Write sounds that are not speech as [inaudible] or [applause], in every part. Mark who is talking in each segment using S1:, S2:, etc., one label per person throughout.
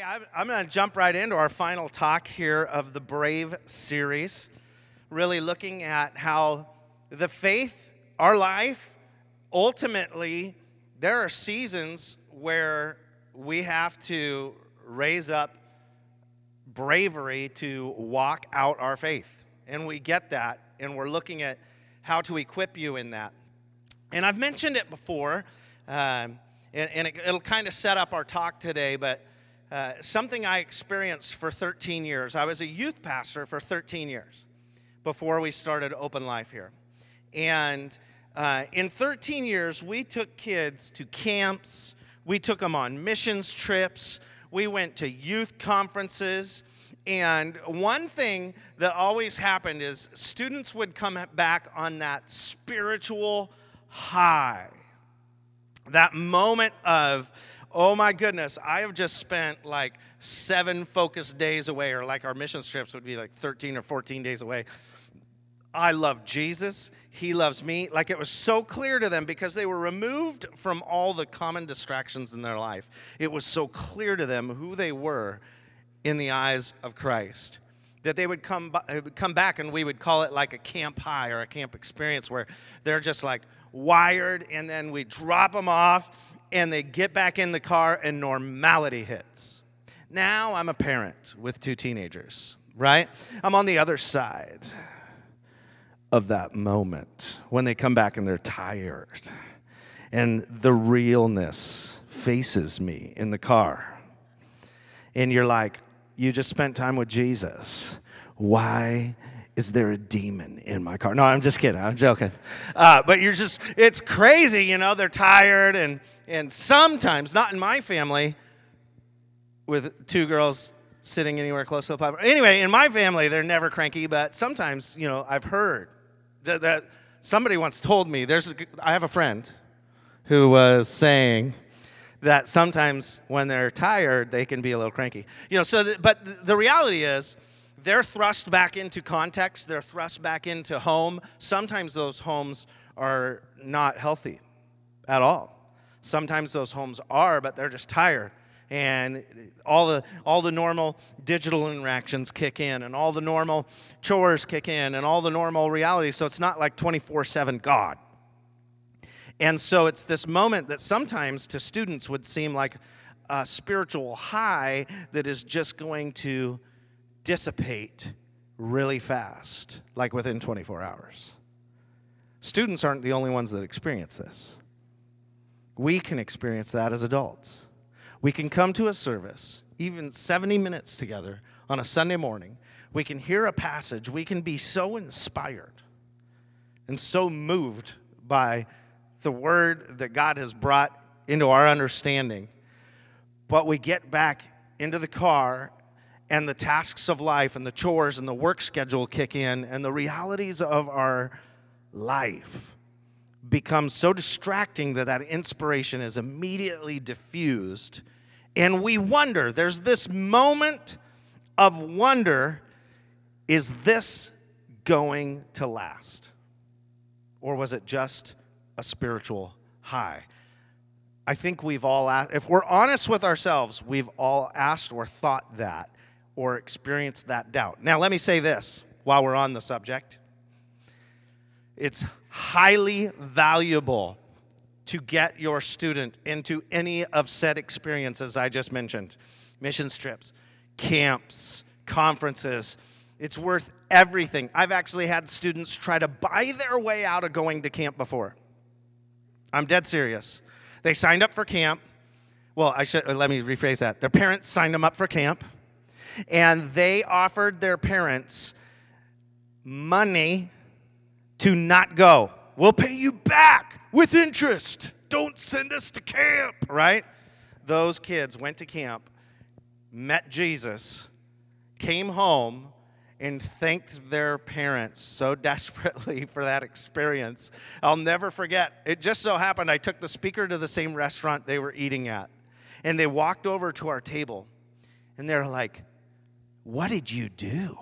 S1: Hey, I'm, I'm going to jump right into our final talk here of the Brave series, really looking at how the faith, our life, ultimately, there are seasons where we have to raise up bravery to walk out our faith. And we get that, and we're looking at how to equip you in that. And I've mentioned it before, um, and, and it, it'll kind of set up our talk today, but uh, something I experienced for 13 years. I was a youth pastor for 13 years before we started Open Life here. And uh, in 13 years, we took kids to camps, we took them on missions trips, we went to youth conferences. And one thing that always happened is students would come back on that spiritual high, that moment of oh my goodness, I have just spent like seven focused days away, or like our mission trips would be like 13 or 14 days away. I love Jesus. He loves me. Like it was so clear to them because they were removed from all the common distractions in their life. It was so clear to them who they were in the eyes of Christ that they would come, would come back and we would call it like a camp high or a camp experience where they're just like wired and then we drop them off and they get back in the car and normality hits. Now I'm a parent with two teenagers, right? I'm on the other side of that moment when they come back and they're tired and the realness faces me in the car. And you're like, you just spent time with Jesus. Why is there a demon in my car? No, I'm just kidding. I'm joking. Uh, but you're just, it's crazy, you know, they're tired. And, and sometimes, not in my family, with two girls sitting anywhere close to the platform. Anyway, in my family, they're never cranky, but sometimes, you know, I've heard that, that somebody once told me, there's, a, I have a friend who was saying, that sometimes when they're tired, they can be a little cranky. You know, so, but the reality is, they're thrust back into context, they're thrust back into home. Sometimes those homes are not healthy at all. Sometimes those homes are, but they're just tired. And all the, all the normal digital interactions kick in, and all the normal chores kick in, and all the normal reality. So it's not like 24 7 God. And so it's this moment that sometimes to students would seem like a spiritual high that is just going to dissipate really fast, like within 24 hours. Students aren't the only ones that experience this. We can experience that as adults. We can come to a service, even 70 minutes together on a Sunday morning. We can hear a passage. We can be so inspired and so moved by the word that God has brought into our understanding. But we get back into the car and the tasks of life and the chores and the work schedule kick in and the realities of our life become so distracting that that inspiration is immediately diffused and we wonder there's this moment of wonder is this going to last or was it just a spiritual high i think we've all asked, if we're honest with ourselves we've all asked or thought that or experience that doubt. Now, let me say this while we're on the subject it's highly valuable to get your student into any of said experiences I just mentioned mission trips, camps, conferences. It's worth everything. I've actually had students try to buy their way out of going to camp before. I'm dead serious. They signed up for camp. Well, I should uh, let me rephrase that. Their parents signed them up for camp and they offered their parents money to not go. We'll pay you back with interest. Don't send us to camp, right? Those kids went to camp, met Jesus, came home, and thanked their parents so [laughs] desperately for that experience. I'll never forget. It just so happened I took the speaker to the same restaurant they were eating at, and they walked over to our table, and they're like, what did you do? And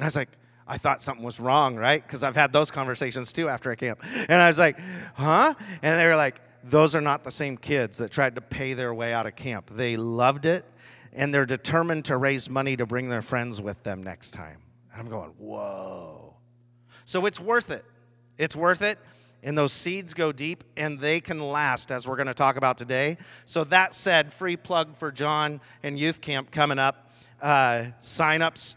S1: I was like, I thought something was wrong, right? Because I've had those conversations too after I camp. And I was like, Huh? And they were like, Those are not the same kids that tried to pay their way out of camp. They loved it and they're determined to raise money to bring their friends with them next time. And I'm going, Whoa. So it's worth it. It's worth it and those seeds go deep and they can last as we're going to talk about today so that said free plug for john and youth camp coming up uh, signups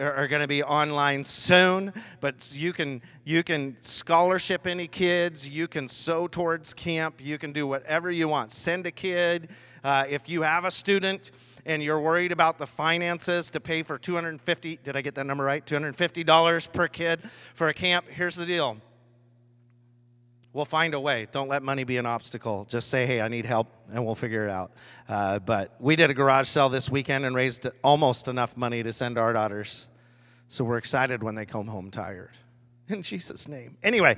S1: are going to be online soon, but you can you can scholarship any kids, you can sow towards camp, you can do whatever you want. Send a kid. Uh, if you have a student and you're worried about the finances to pay for 250, did I get that number right? 250 dollars per kid for a camp. Here's the deal: we'll find a way. Don't let money be an obstacle. Just say, hey, I need help, and we'll figure it out. Uh, but we did a garage sale this weekend and raised almost enough money to send our daughters. So we're excited when they come home tired. [laughs] In Jesus' name. Anyway,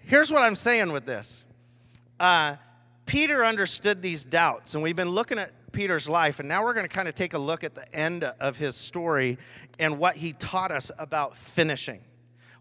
S1: here's what I'm saying with this uh, Peter understood these doubts, and we've been looking at Peter's life, and now we're going to kind of take a look at the end of his story and what he taught us about finishing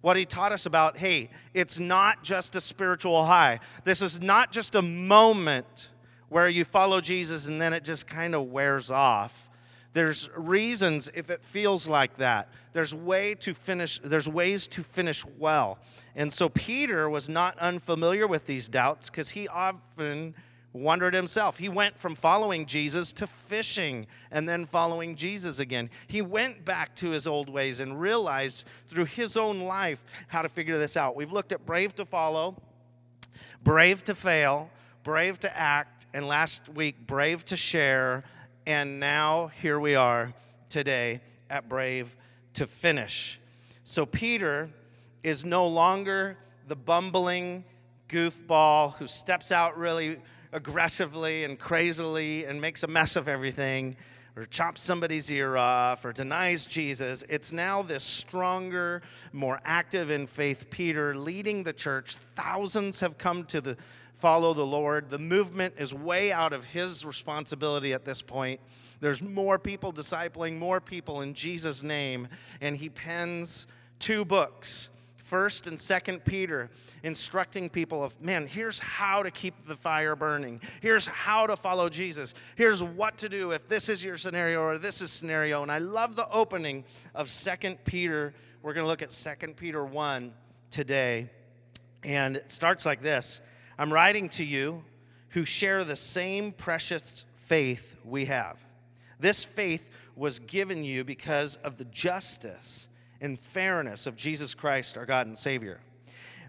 S1: what he taught us about hey, it's not just a spiritual high. This is not just a moment where you follow Jesus and then it just kind of wears off. There's reasons if it feels like that. There's way to finish there's ways to finish well. And so Peter was not unfamiliar with these doubts cuz he often wondered himself. He went from following Jesus to fishing and then following Jesus again. He went back to his old ways and realized through his own life how to figure this out. We've looked at brave to follow, brave to fail, brave to act, and last week, brave to share. And now here we are today at brave to finish. So Peter is no longer the bumbling goofball who steps out really aggressively and crazily and makes a mess of everything or chops somebody's ear off or denies Jesus. It's now this stronger, more active in faith Peter leading the church. Thousands have come to the follow the Lord. The movement is way out of his responsibility at this point. There's more people discipling more people in Jesus' name, and he pens two books First and Second Peter, instructing people of, man, here's how to keep the fire burning. Here's how to follow Jesus. Here's what to do if this is your scenario or this is scenario. And I love the opening of Second Peter. We're going to look at Second Peter 1 today. And it starts like this I'm writing to you who share the same precious faith we have. This faith was given you because of the justice and fairness of Jesus Christ, our God and Savior.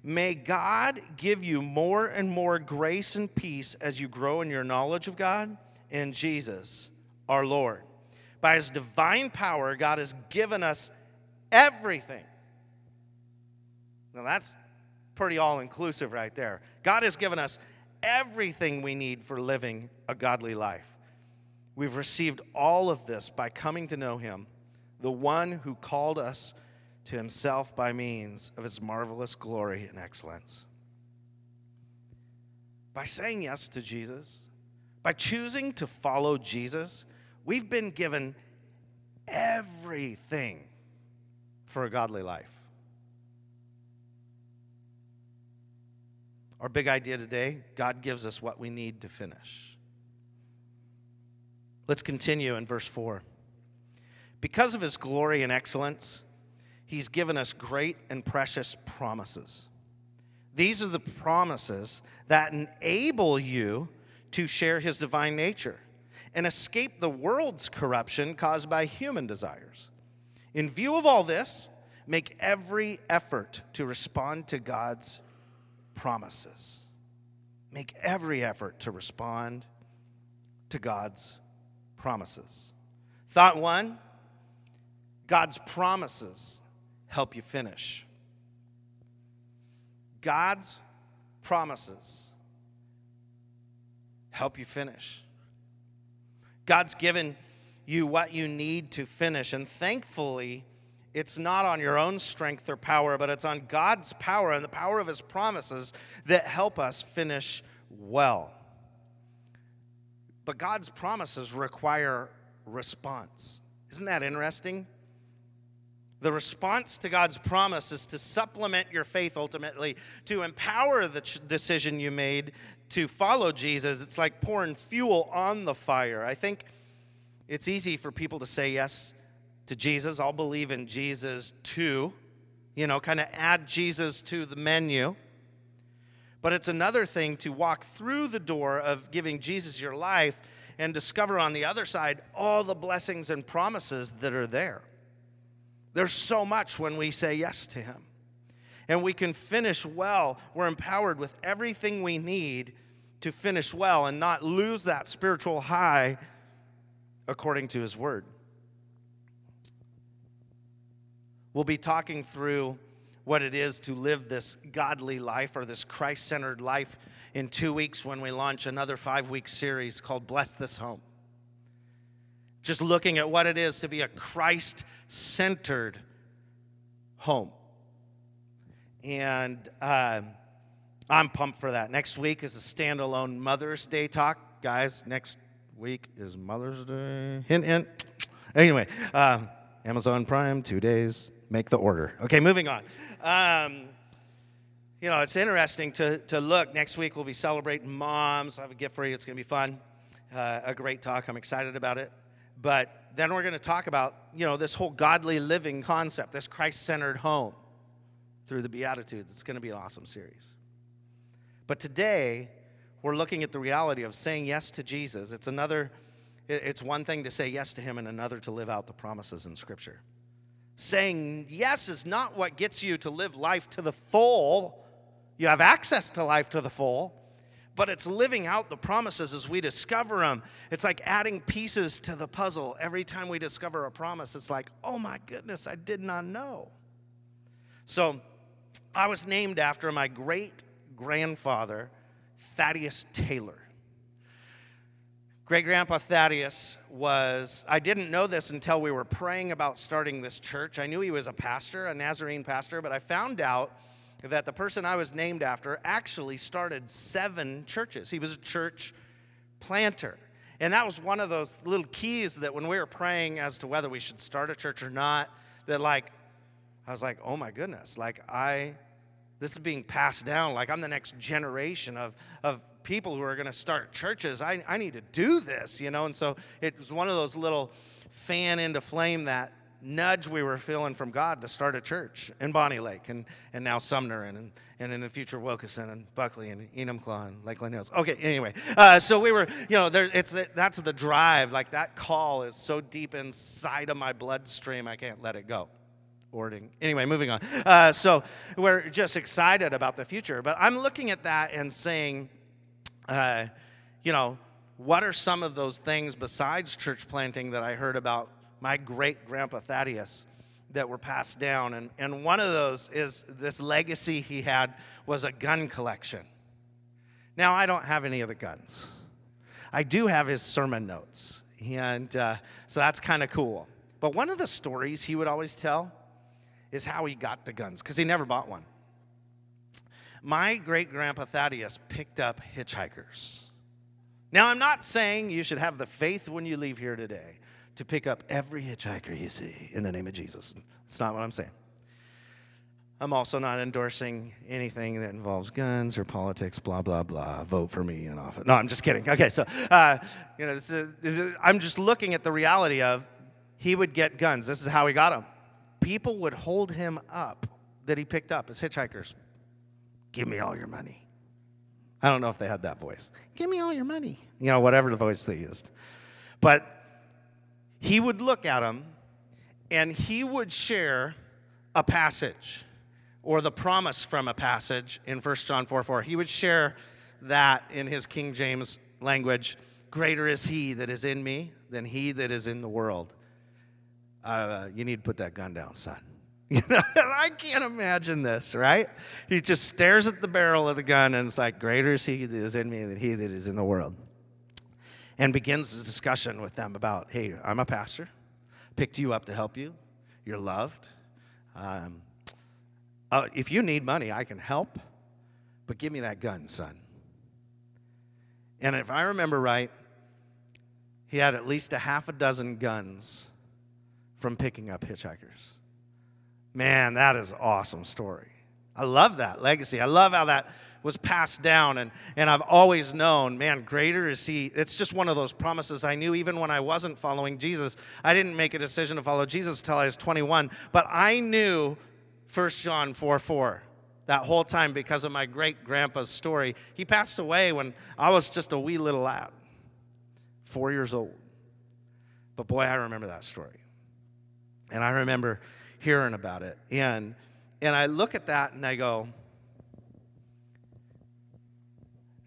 S1: May God give you more and more grace and peace as you grow in your knowledge of God and Jesus, our Lord. By His divine power, God has given us everything. Now, that's pretty all inclusive right there. God has given us everything we need for living a godly life. We've received all of this by coming to know Him, the one who called us to himself by means of his marvelous glory and excellence. By saying yes to Jesus, by choosing to follow Jesus, we've been given everything for a godly life. Our big idea today God gives us what we need to finish. Let's continue in verse 4. Because of his glory and excellence, He's given us great and precious promises. These are the promises that enable you to share His divine nature and escape the world's corruption caused by human desires. In view of all this, make every effort to respond to God's promises. Make every effort to respond to God's promises. Thought one God's promises help you finish. God's promises help you finish. God's given you what you need to finish, and thankfully, it's not on your own strength or power, but it's on God's power and the power of His promises that help us finish well. But God's promises require response. Isn't that interesting? The response to God's promise is to supplement your faith ultimately, to empower the ch- decision you made to follow Jesus. It's like pouring fuel on the fire. I think it's easy for people to say yes to Jesus. I'll believe in Jesus too, you know, kind of add Jesus to the menu. But it's another thing to walk through the door of giving Jesus your life and discover on the other side all the blessings and promises that are there. There's so much when we say yes to Him. And we can finish well. We're empowered with everything we need to finish well and not lose that spiritual high according to His Word. We'll be talking through what it is to live this godly life or this Christ centered life in two weeks when we launch another five week series called Bless This Home just looking at what it is to be a Christ centered home. And uh, I'm pumped for that. Next week is a standalone Mother's Day talk. Guys, next week is Mother's Day. Hint, hint. Anyway, uh, Amazon Prime, two days, make the order. Okay, moving on. Um, you know, it's interesting to, to look. Next week, we'll be celebrating moms. I have a gift for you. It's going to be fun. Uh, a great talk. I'm excited about it. But then we're going to talk about, you know, this whole godly living concept, this Christ centered home through the Beatitudes. It's going to be an awesome series. But today, we're looking at the reality of saying yes to Jesus. It's another, it's one thing to say yes to Him and another to live out the promises in Scripture. Saying yes is not what gets you to live life to the full. You have access to life to the full, but it's living out the promises as we discover them. It's like adding pieces to the puzzle. Every time we discover a promise, it's like, oh my goodness, I did not know. So I was named after my great grandfather, Thaddeus Taylor. Great grandpa Thaddeus was, I didn't know this until we were praying about starting this church. I knew he was a pastor, a Nazarene pastor, but I found out that the person I was named after actually started seven churches. He was a church planter. And that was one of those little keys that when we were praying as to whether we should start a church or not, that like, I was like, oh my goodness, like I, this is being passed down. Like I'm the next generation of, of people who are going to start churches. I, I need to do this, you know? And so it was one of those little fan into flame that nudge we were feeling from God to start a church in Bonney Lake and, and now Sumner and, and, in the future Wilkeson and Buckley and Enumclaw and Lakeland Hills. Okay, anyway, uh, so we were, you know, there, it's the, that's the drive. Like that call is so deep inside of my bloodstream, I can't let it go. Ording. Anyway, moving on. Uh, so we're just excited about the future, but I'm looking at that and saying, uh, you know, what are some of those things besides church planting that I heard about my great grandpa Thaddeus that were passed down. And, and one of those is this legacy he had was a gun collection. Now, I don't have any of the guns, I do have his sermon notes. And uh, so that's kind of cool. But one of the stories he would always tell is how he got the guns, because he never bought one. My great grandpa Thaddeus picked up hitchhikers. Now, I'm not saying you should have the faith when you leave here today to pick up every hitchhiker you see in the name of Jesus. That's not what I'm saying. I'm also not endorsing anything that involves guns or politics, blah, blah, blah. Vote for me in office. No, I'm just kidding. Okay, so, uh, you know, this is, I'm just looking at the reality of he would get guns. This is how he got them. People would hold him up that he picked up as hitchhikers. Give me all your money. I don't know if they had that voice. Give me all your money. You know, whatever the voice they used. But he would look at them and he would share a passage or the promise from a passage in 1 John 4 4. He would share that in his King James language Greater is he that is in me than he that is in the world. Uh, you need to put that gun down, son. You [laughs] know, I can't imagine this, right? He just stares at the barrel of the gun and it's like, Greater is he that is in me than he that is in the world and begins a discussion with them about hey, I'm a pastor, picked you up to help you, you're loved. Um, uh, if you need money, I can help, but give me that gun, son. And if I remember right, he had at least a half a dozen guns from picking up hitchhikers. Man, that is awesome story. I love that legacy. I love how that was passed down. And, and I've always known, man, greater is He. It's just one of those promises I knew even when I wasn't following Jesus. I didn't make a decision to follow Jesus till I was 21, but I knew 1 John 4 4 that whole time because of my great grandpa's story. He passed away when I was just a wee little lad, four years old. But boy, I remember that story. And I remember hearing about it. And, and I look at that and I go,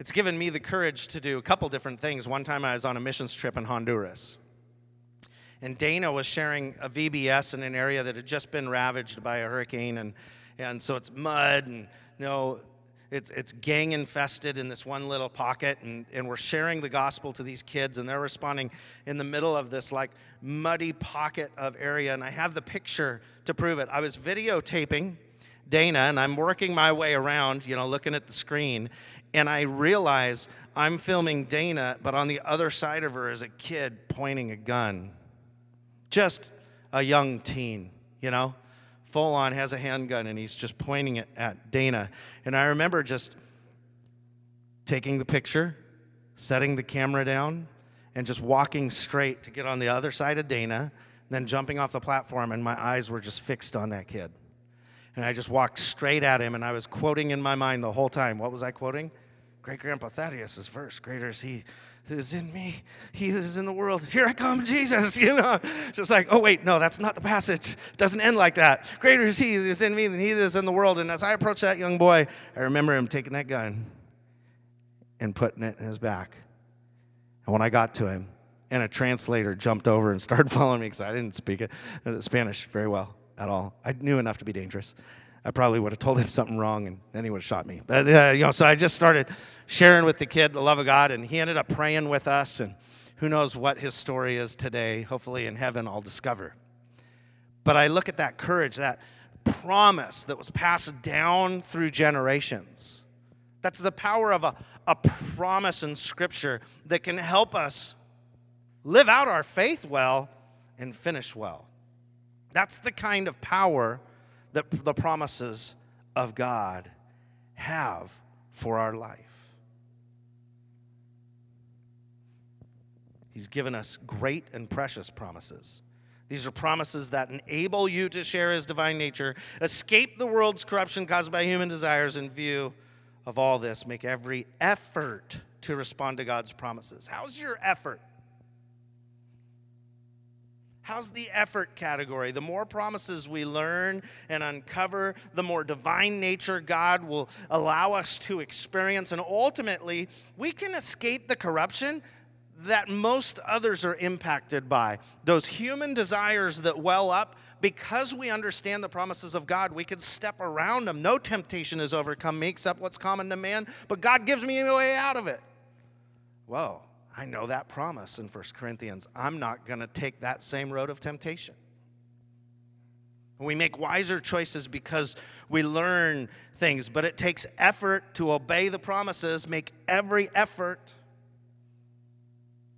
S1: It's given me the courage to do a couple different things. One time I was on a missions trip in Honduras. And Dana was sharing a VBS in an area that had just been ravaged by a hurricane. And, and so it's mud and you know, it's, it's gang infested in this one little pocket. And, and we're sharing the gospel to these kids. And they're responding in the middle of this like muddy pocket of area. And I have the picture to prove it. I was videotaping Dana and I'm working my way around, you know, looking at the screen and I realize I'm filming Dana, but on the other side of her is a kid pointing a gun. Just a young teen, you know? Full on has a handgun and he's just pointing it at Dana. And I remember just taking the picture, setting the camera down, and just walking straight to get on the other side of Dana, then jumping off the platform, and my eyes were just fixed on that kid. And I just walked straight at him, and I was quoting in my mind the whole time. What was I quoting? Great grandpa Thaddeus is first. Greater is he that is in me, he that is in the world. Here I come, Jesus. [laughs] You know, just like, oh, wait, no, that's not the passage. It doesn't end like that. Greater is he that is in me than he that is in the world. And as I approached that young boy, I remember him taking that gun and putting it in his back. And when I got to him, and a translator jumped over and [laughs] started following me because I didn't speak uh, Spanish very well at all. I knew enough to be dangerous. I probably would have told him [laughs] something wrong and then he would have shot me. But, uh, you know, so I just started sharing with the kid the love of God and he ended up praying with us. And who knows what his story is today. Hopefully in heaven I'll discover. But I look at that courage, that promise that was passed down through generations. That's the power of a, a promise in Scripture that can help us live out our faith well and finish well. That's the kind of power that the promises of God have for our life. He's given us great and precious promises. These are promises that enable you to share his divine nature, escape the world's corruption caused by human desires in view of all this. Make every effort to respond to God's promises. How's your effort? How's the effort category? The more promises we learn and uncover, the more divine nature God will allow us to experience. And ultimately, we can escape the corruption that most others are impacted by. Those human desires that well up, because we understand the promises of God, we can step around them. No temptation is overcome me except what's common to man, but God gives me a way out of it. Whoa. I know that promise in 1 Corinthians. I'm not going to take that same road of temptation. We make wiser choices because we learn things, but it takes effort to obey the promises. Make every effort.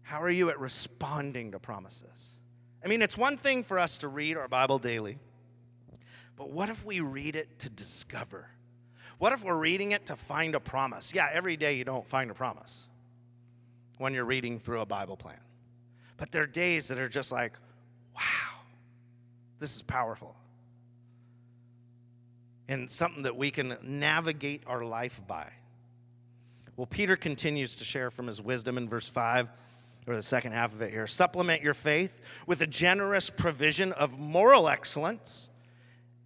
S1: How are you at responding to promises? I mean, it's one thing for us to read our Bible daily, but what if we read it to discover? What if we're reading it to find a promise? Yeah, every day you don't find a promise when you're reading through a Bible plan. But there are days that are just like, wow, this is powerful. And something that we can navigate our life by. Well, Peter continues to share from his wisdom in verse 5 or the second half of it here. Supplement your faith with a generous provision of moral excellence,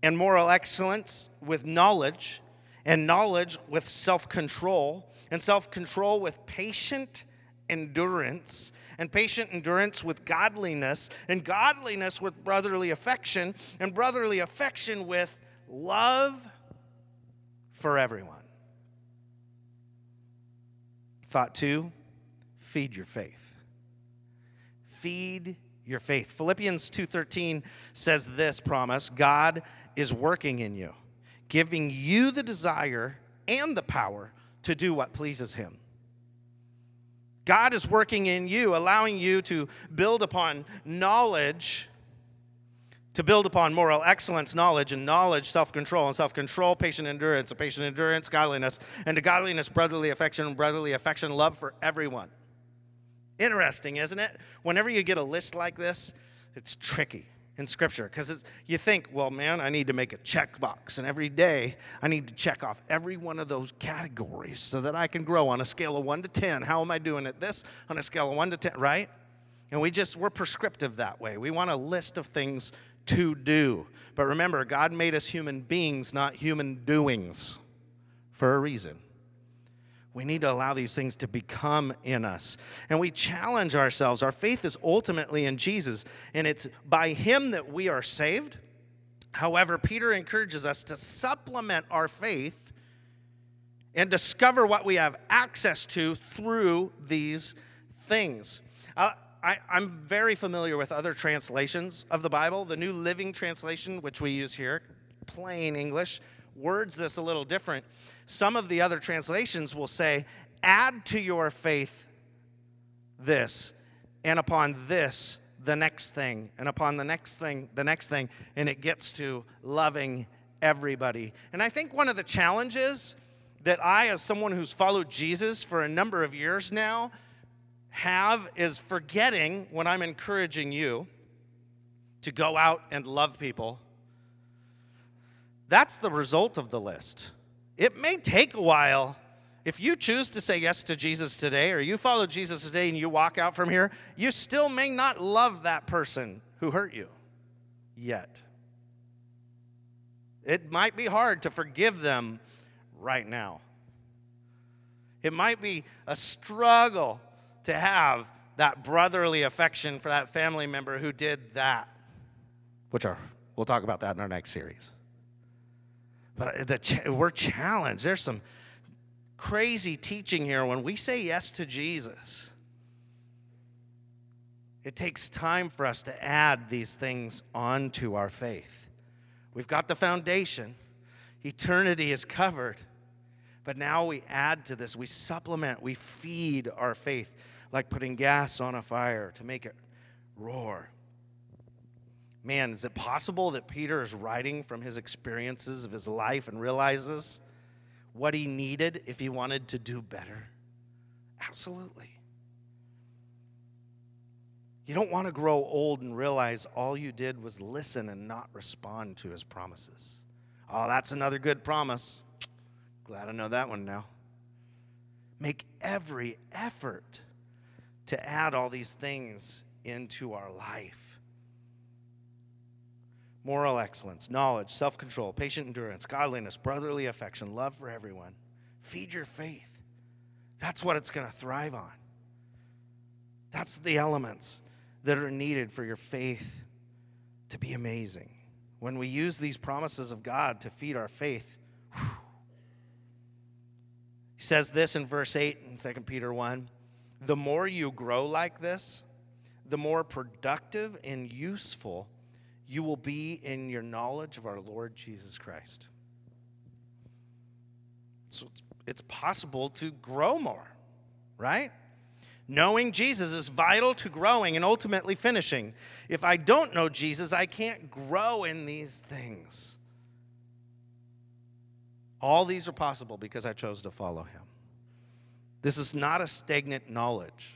S1: and moral excellence with knowledge, and knowledge with self control, and self control with patient endurance, and patient endurance with godliness, and godliness with brotherly affection, and brotherly affection with love for everyone. Thought two feed your faith. Feed your faith. Philippians 2:13 says this promise, God is working in you, giving you the desire and the power to do what pleases him. God is working in you, allowing you to build upon knowledge, to build upon moral excellence, knowledge, and knowledge, self control, and self control, patient endurance, and patient endurance, godliness, and to godliness, brotherly affection, and brotherly affection, love for everyone. Interesting, isn't it? Whenever you get a list like this, it's tricky in Scripture. Because you think, well, man, I need to make a checkbox, and every day I need to check off every one of those categories so that I can grow on a scale of one to 10. How am I doing at this on a scale of one to 10, right? And we just, we're prescriptive that way. We want a list of things to do. But remember, God made us human beings, not human doings, for a reason we need to allow these things to become in us. And we challenge ourselves. Our faith is ultimately in Jesus, and it's by Him that we are saved. However, Peter encourages us to supplement our faith and discover what we have access to through these things. Uh, I, am very familiar with other translations of the Bible. The New Living Translation, which we use here, plain English, words this a little different. Some of the other translations will say, add to your faith this, and upon this, the next thing, and upon the next thing, the next thing, and it gets to loving everybody. And I think one of the challenges that I, as someone who's followed Jesus for a number of years now, have is forgetting when I'm encouraging you to go out and love people that's the result of the list. It may take a while. If you choose to say yes to Jesus today, or you follow Jesus today and you walk out from here, you still may not love that person who hurt you yet. It might be hard to forgive them right now. It might be a struggle to have that brotherly affection for that family member who did that, which are, we'll talk about that in our next series. But uh, the ch- we're challenged. There's some crazy teaching here. When we say yes to Jesus, it takes time for us to add these things onto our faith. We've got the foundation, eternity is covered. But now we add to this, we supplement, we feed our faith like putting gas on a fire to make it roar man, is it possible that Peter is writing from his experiences of his life and realizes what he needed if he wanted to do better? Absolutely. You don't want to grow old and realize all you did was listen and not respond to his promises. Oh, that's another good promise. Glad I know that one now. Make every effort to add all these things into our life moral excellence, knowledge, self control, patient endurance, godliness, brotherly affection, love for everyone. Feed your faith. That's what it's going to thrive on. That's the elements that are needed for your faith to be amazing. When we use these promises of God to feed our faith, whew, he says this in verse 8 in 2 Peter 1 The more you grow like this, the more productive and useful you will be in your knowledge of our Lord Jesus Christ. So it's, it's possible to grow more, right? Knowing Jesus is vital to growing and ultimately finishing. If I don't know Jesus, I can't grow in these things. All these are possible because I chose to follow him. This is not a stagnant knowledge.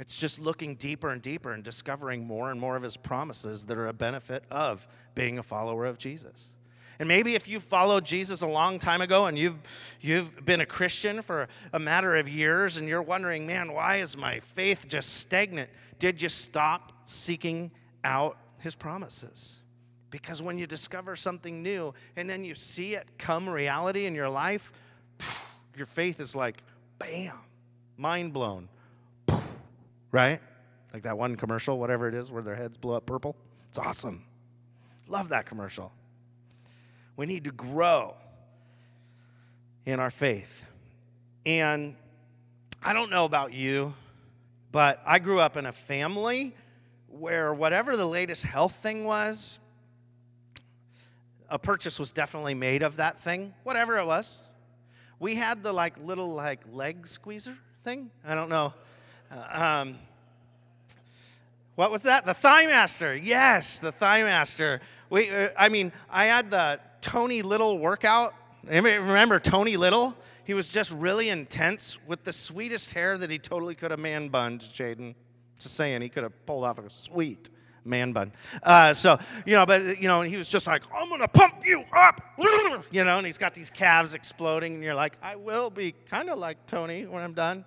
S1: It's just looking deeper and deeper and discovering more and more of his promises that are a benefit of being a follower of Jesus. And maybe if you followed Jesus a long time ago and you've, you've been a Christian for a matter of years and you're wondering, man, why is my faith just stagnant? Did you stop seeking out his promises? Because when you discover something new and then you see it come reality in your life, your faith is like, bam, mind blown right? Like that one commercial, whatever it is, where their heads blow up purple. It's awesome. Love that commercial. We need to grow in our faith. And I don't know about you, but I grew up in a family where whatever the latest health thing was, a purchase was definitely made of that thing, whatever it was. We had the like little like leg squeezer thing. I don't know um, what was that? The Thigh Master. Yes, the Thigh Master. We, uh, I mean, I had the Tony Little workout. Anybody remember Tony Little? He was just really intense with the sweetest hair that he totally could have man bunned, Jaden. Just saying, he could have pulled off a sweet man bun. Uh, so, you know, but, you know, and he was just like, I'm going to pump you up, [laughs] you know, and he's got these calves exploding, and you're like, I will be kind of like Tony when I'm done.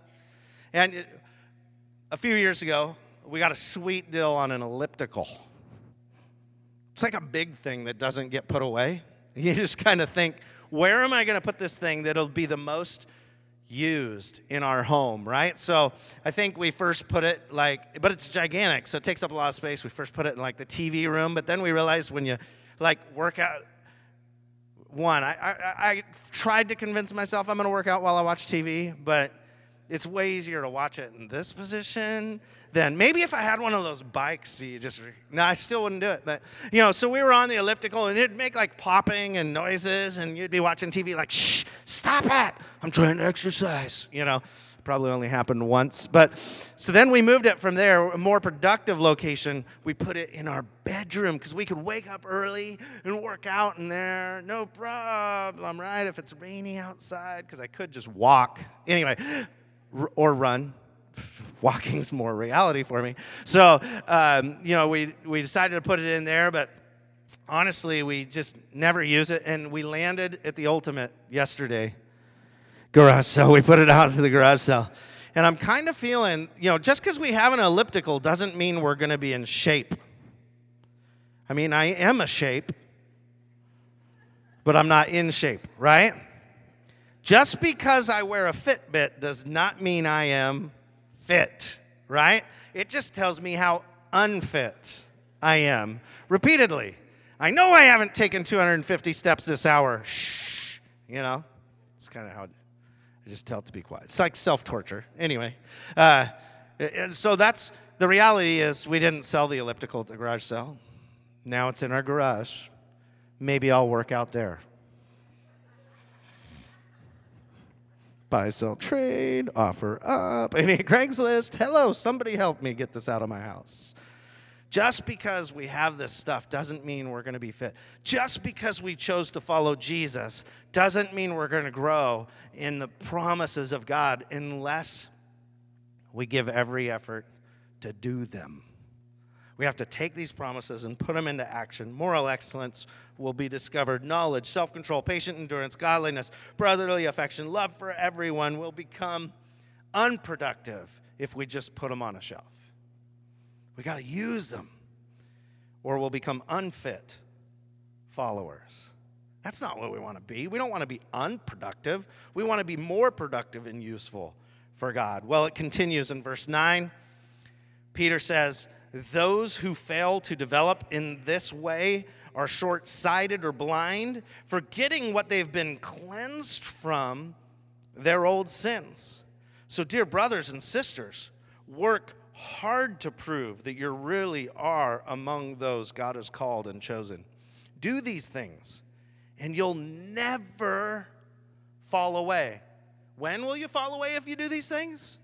S1: And a few years ago, we got a sweet deal on an elliptical. It's like a big thing that doesn't get put away. [laughs] You just kind of think, where am I going to put this thing that'll be the most used in our home, right? So I think we first put it like, but it's gigantic, so it takes up a lot of space. We first put it in like the TV room, but then we realized when you like work out, one, I, I, I tried to convince myself I'm going to work out while I watch TV, but it's way easier to watch it in this position than maybe if I had one of those bikes. You just no, I still wouldn't do it. But you know, so we were on the elliptical and it'd make like popping and noises, and you'd be watching TV like, shh, stop it! I'm trying to exercise. You know, probably only happened once. But so then we moved it from there, a more productive location. We put it in our bedroom because we could wake up early and work out in there. No problem, right? If it's rainy outside, because I could just walk. Anyway, or run. [laughs] Walking's more reality for me. So, um, you know, we, we decided to put it in there, but honestly, we just never use it. And we landed at the ultimate yesterday garage sale. [laughs] We put it out to the garage sale. And I'm kind of feeling, you know, just because we have an elliptical doesn't mean we're going to be in shape. I mean, I am a shape, but I'm not in shape, right? Just because I wear a Fitbit does not mean I am fit, right? It just tells me how unfit I am repeatedly. I know I haven't taken 250 steps this hour. Shh, you know, it's kind of how I just tell it to be quiet. It's like self torture. Anyway, uh, and so that's the reality is we didn't sell the elliptical at the garage sale. Now it's in our garage. Maybe I'll work out there. buy, sell, trade, offer up, [laughs] any Craigslist. Hello, somebody help me get this out of my house. Just because we have this stuff doesn't mean we're going to be fit. Just because we chose to follow Jesus doesn't mean we're going to grow in the promises of God unless we give every effort to do them. We have to take these promises and put them into action. Moral excellence will be discovered. Knowledge, self control, patient endurance, godliness, brotherly affection, love for everyone will become unproductive if we just put them on a shelf. We got to use them, or we'll become unfit followers. That's not what we want to be. We don't want to be unproductive. We want to be more productive and useful for God. Well, it continues in verse 9. Peter says, those who fail to develop in this way are short sighted or blind, forgetting what they've been cleansed from their old sins. So, dear brothers and sisters, work hard to prove that you really are among those God has called and chosen. Do these things, and you'll never fall away. When will you fall away if you do these things?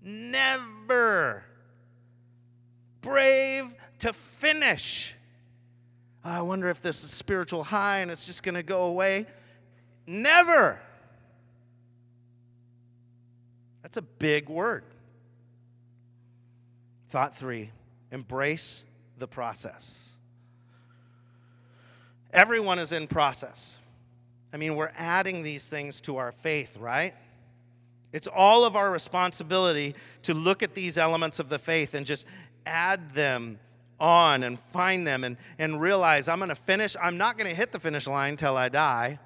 S1: Never brave to finish. I wonder if this is spiritual high and it's just going to go away. Never. That's a big word. Thought three embrace the process. Everyone is in process. I mean, we're adding these things to our faith, right? It's all of our responsibility to look at these elements of the faith and just add them on and find them and, and realize I'm going to finish. I'm not going to hit the finish line till I die,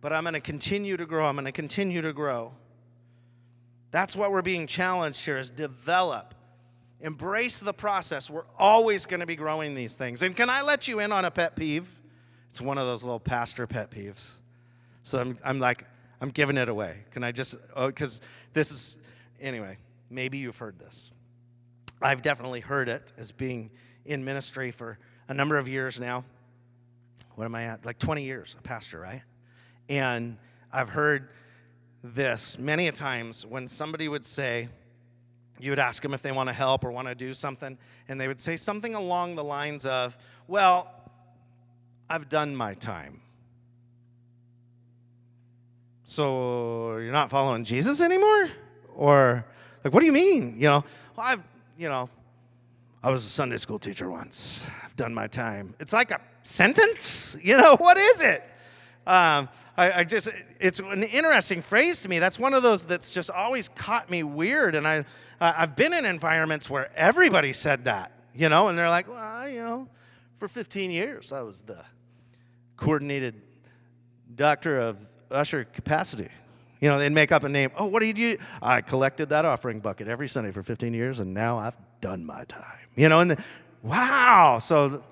S1: but I'm going to continue to grow. I'm going to continue to grow. That's what we're being challenged here is develop. Embrace the process. We're always going to be growing these things. And can I let you in on a pet peeve? It's one of those little pastor pet peeves. So I'm, I'm like, I'm giving it away. Can I just, because oh, this is, anyway, maybe you've heard this. I've definitely heard it as being in ministry for a number of years now. What am I at? Like 20 years, a pastor, right? And I've heard this many a times when somebody would say, you would ask them if they want to help or want to do something, and they would say something along the lines of, Well, I've done my time. So you're not following Jesus anymore? Or, like, what do you mean? You know, well, I've you know, I was a Sunday school teacher once. I've done my time. It's like a sentence. You know, [laughs] what is it? Um, I, I, just, it's an interesting phrase to me. That's one of those that's just always caught me weird. And I, I've been in environments where everybody said that, you know, and they're like, well, you know, for 15 years I was the coordinated doctor of usher capacity. You know, they'd make up a name. Oh, what do you do? I collected that offering bucket every Sunday for 15 years, and now I've done my time. You know, and the, wow, so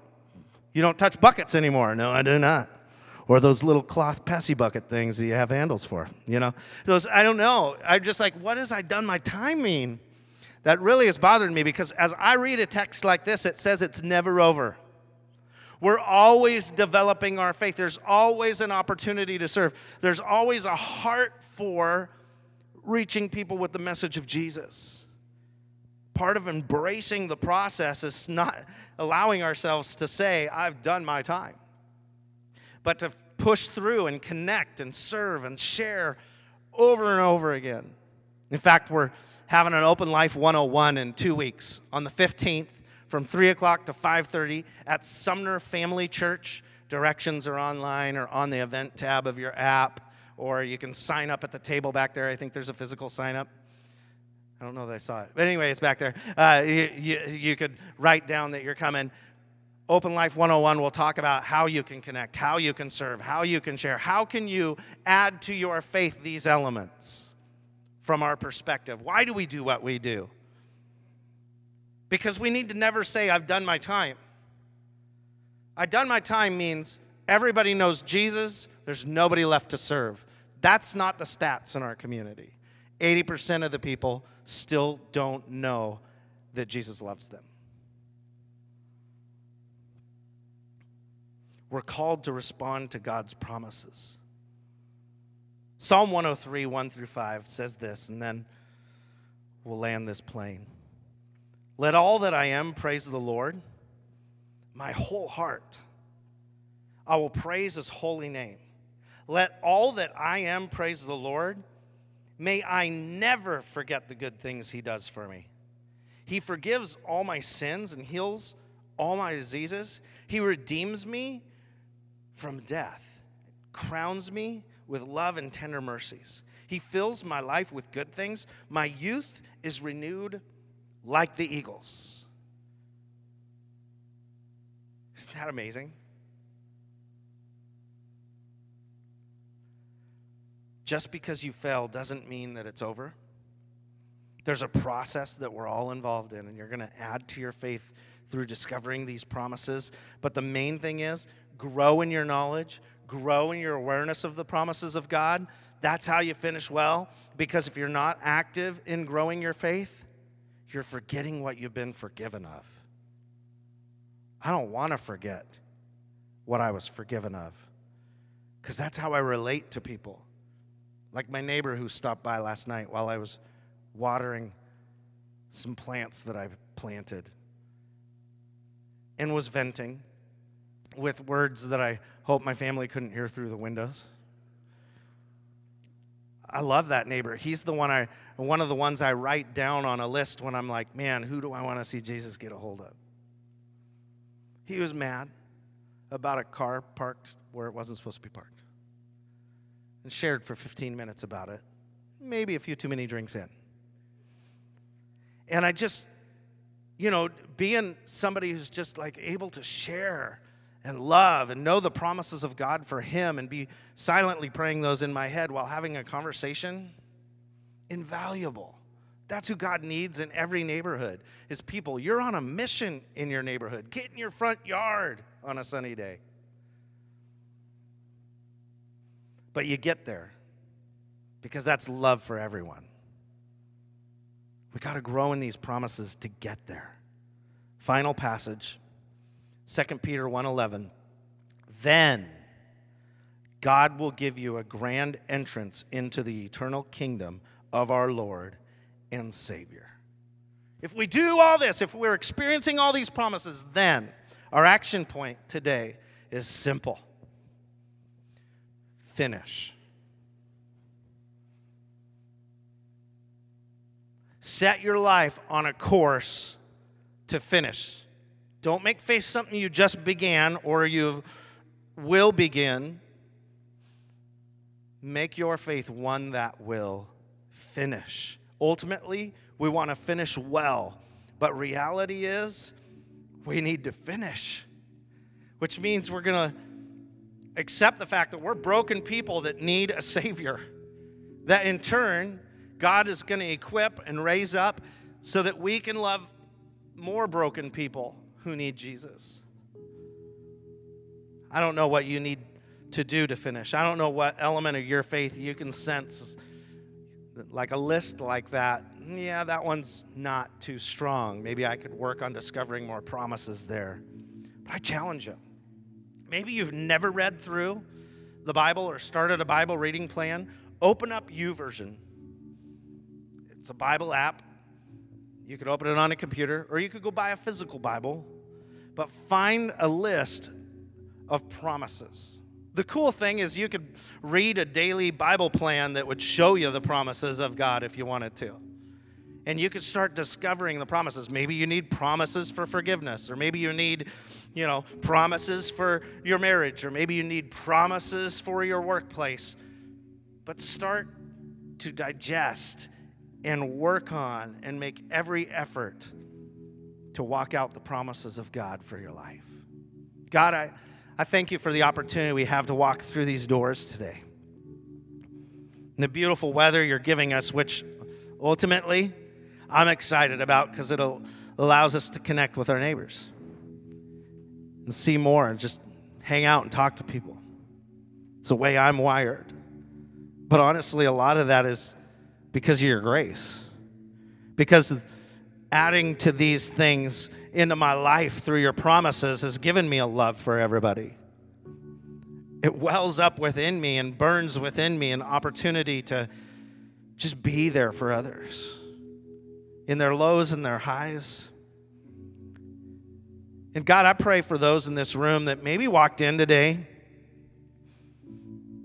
S1: you don't touch buckets anymore. No, I do not. Or those little cloth passy bucket things that you have handles for. You know, those, I don't know. I'm just like, what does I done my time mean? That really has bothered me because as I read a text like this, it says it's never over. We're always developing our faith. There's always an opportunity to serve. There's always a heart for reaching people with the message of Jesus. Part of embracing the process is not allowing ourselves to say, I've done my time, but to push through and connect and serve and share over and over again. In fact, we're having an Open Life 101 in two weeks. On the 15th, from 3 o'clock to 5.30 at sumner family church directions are online or on the event tab of your app or you can sign up at the table back there i think there's a physical sign up i don't know that i saw it but anyway it's back there uh, you, you, you could write down that you're coming Open Life 101 will talk about how you can connect, how you can serve, how you can share, how can you add to your faith these elements from our perspective? Why do we do what we do? Because we need to never say, I've done my time. I've done my time means everybody knows Jesus, there's nobody left to serve. That's not the stats in our community. 80% of the people still don't know that Jesus loves them. We're called to respond to God's promises. Psalm 103, 1 through 5 says this, and then we'll land this plane. Let all that I am praise the Lord. My whole heart, I will praise his holy name. Let all that I am praise the Lord. May I never forget the good things he does for me. He forgives all my sins and heals all my diseases. He redeems me from death, crowns me with love and tender mercies. He fills my life with good things. My youth is renewed like the eagles. Isn't that amazing? Just because you fail doesn't mean that it's over. There's a process that we're all involved in, and you're going to add to your faith through discovering these promises. But the main thing is grow in your knowledge, grow in your awareness of the promises of God. That's how you finish well, because if you're not active in growing your faith, you're forgetting what you've been forgiven of. I don't want to forget what I was forgiven of because that's how I relate to people. Like my neighbor who stopped by last night while I was watering some plants that I planted and was venting with words that I hope my family couldn't hear through the windows. I love that neighbor. He's the one I, one of the ones I write down on a list when I'm like, man, who do I want to see Jesus get a hold of? He was mad about a car parked where it wasn't supposed to be parked and shared for 15 minutes about it, maybe a few too many drinks in. And I just, you know, being somebody who's just like able to share and love and know the promises of God for him and be silently praying those in my head while having a conversation? Invaluable. That's who God needs in every neighborhood is people. You're on a mission in your neighborhood. Get in your front yard on a sunny day. But you get there because that's love for everyone. We got to grow in these promises to get there. Final passage 2 Peter 1:11. Then God will give you a grand entrance into the eternal kingdom of our Lord and Savior. If we do all this, if we're experiencing all these promises, then our action point today is simple. Finish. Set your life on a course to finish. Don't make faith something you just began or you will begin. Make your faith one that will finish. Ultimately, we want to finish well, but reality is we need to finish, which means we're going to accept the fact that we're broken people that need a Savior, that in turn, God is going to equip and raise up so that we can love more broken people who need Jesus. I don't know what you need to do to finish. I don't know what element of your faith you can sense like a list like that. Yeah, that one's not too strong. Maybe I could work on discovering more promises there. But I challenge you. Maybe you've never read through the Bible or started a Bible reading plan. Open up YouVersion. It's a Bible app. You could open it on a computer, or you could go buy a physical Bible but find a list of promises. The cool thing is, you could read a daily Bible plan that would show you the promises of God if you wanted to. And you could start discovering the promises. Maybe you need promises for forgiveness, or maybe you need, you know, promises for your marriage, or maybe you need promises for your workplace. But start to digest and work on and make every effort to walk out the promises of God for your life. God, I, I thank you for the opportunity we have to walk through these doors today. And the beautiful weather you're giving us, which ultimately I'm excited about because it allows us to connect with our neighbors and see more and just hang out and talk to people. It's the way I'm wired. But honestly, a lot of that is because of your grace. Because adding to these things into my life through your promises has given me a love for everybody. It wells up within me and burns within me an opportunity to just be there for others in their lows and their highs. And God, I pray for those in this room that maybe walked in today.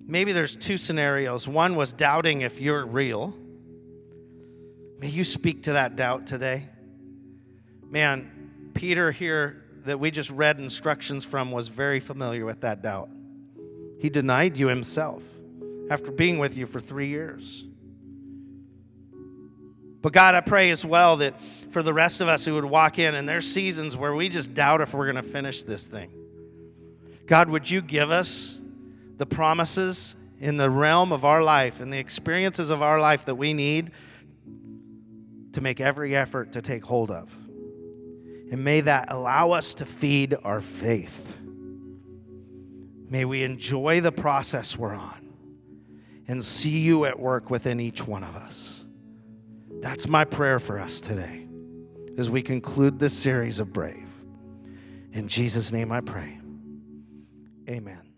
S1: Maybe there's two scenarios. One was doubting if you're real. May you speak to that doubt today. Man, Peter here that we just read instructions from was very familiar with that doubt. He denied you himself after being with you for three years. But God, I pray as well that for the rest of us who would walk in, and there's seasons where we just doubt if we're going to finish this thing. God, would you give us the promises in the realm of our life and the experiences of our life that we need to make every effort to take hold of? And may that allow us to feed our faith. May we enjoy the process we're on and see you at work within each one of us. That's my prayer for us today as we conclude this series of Brave. In Jesus' name I pray. Amen.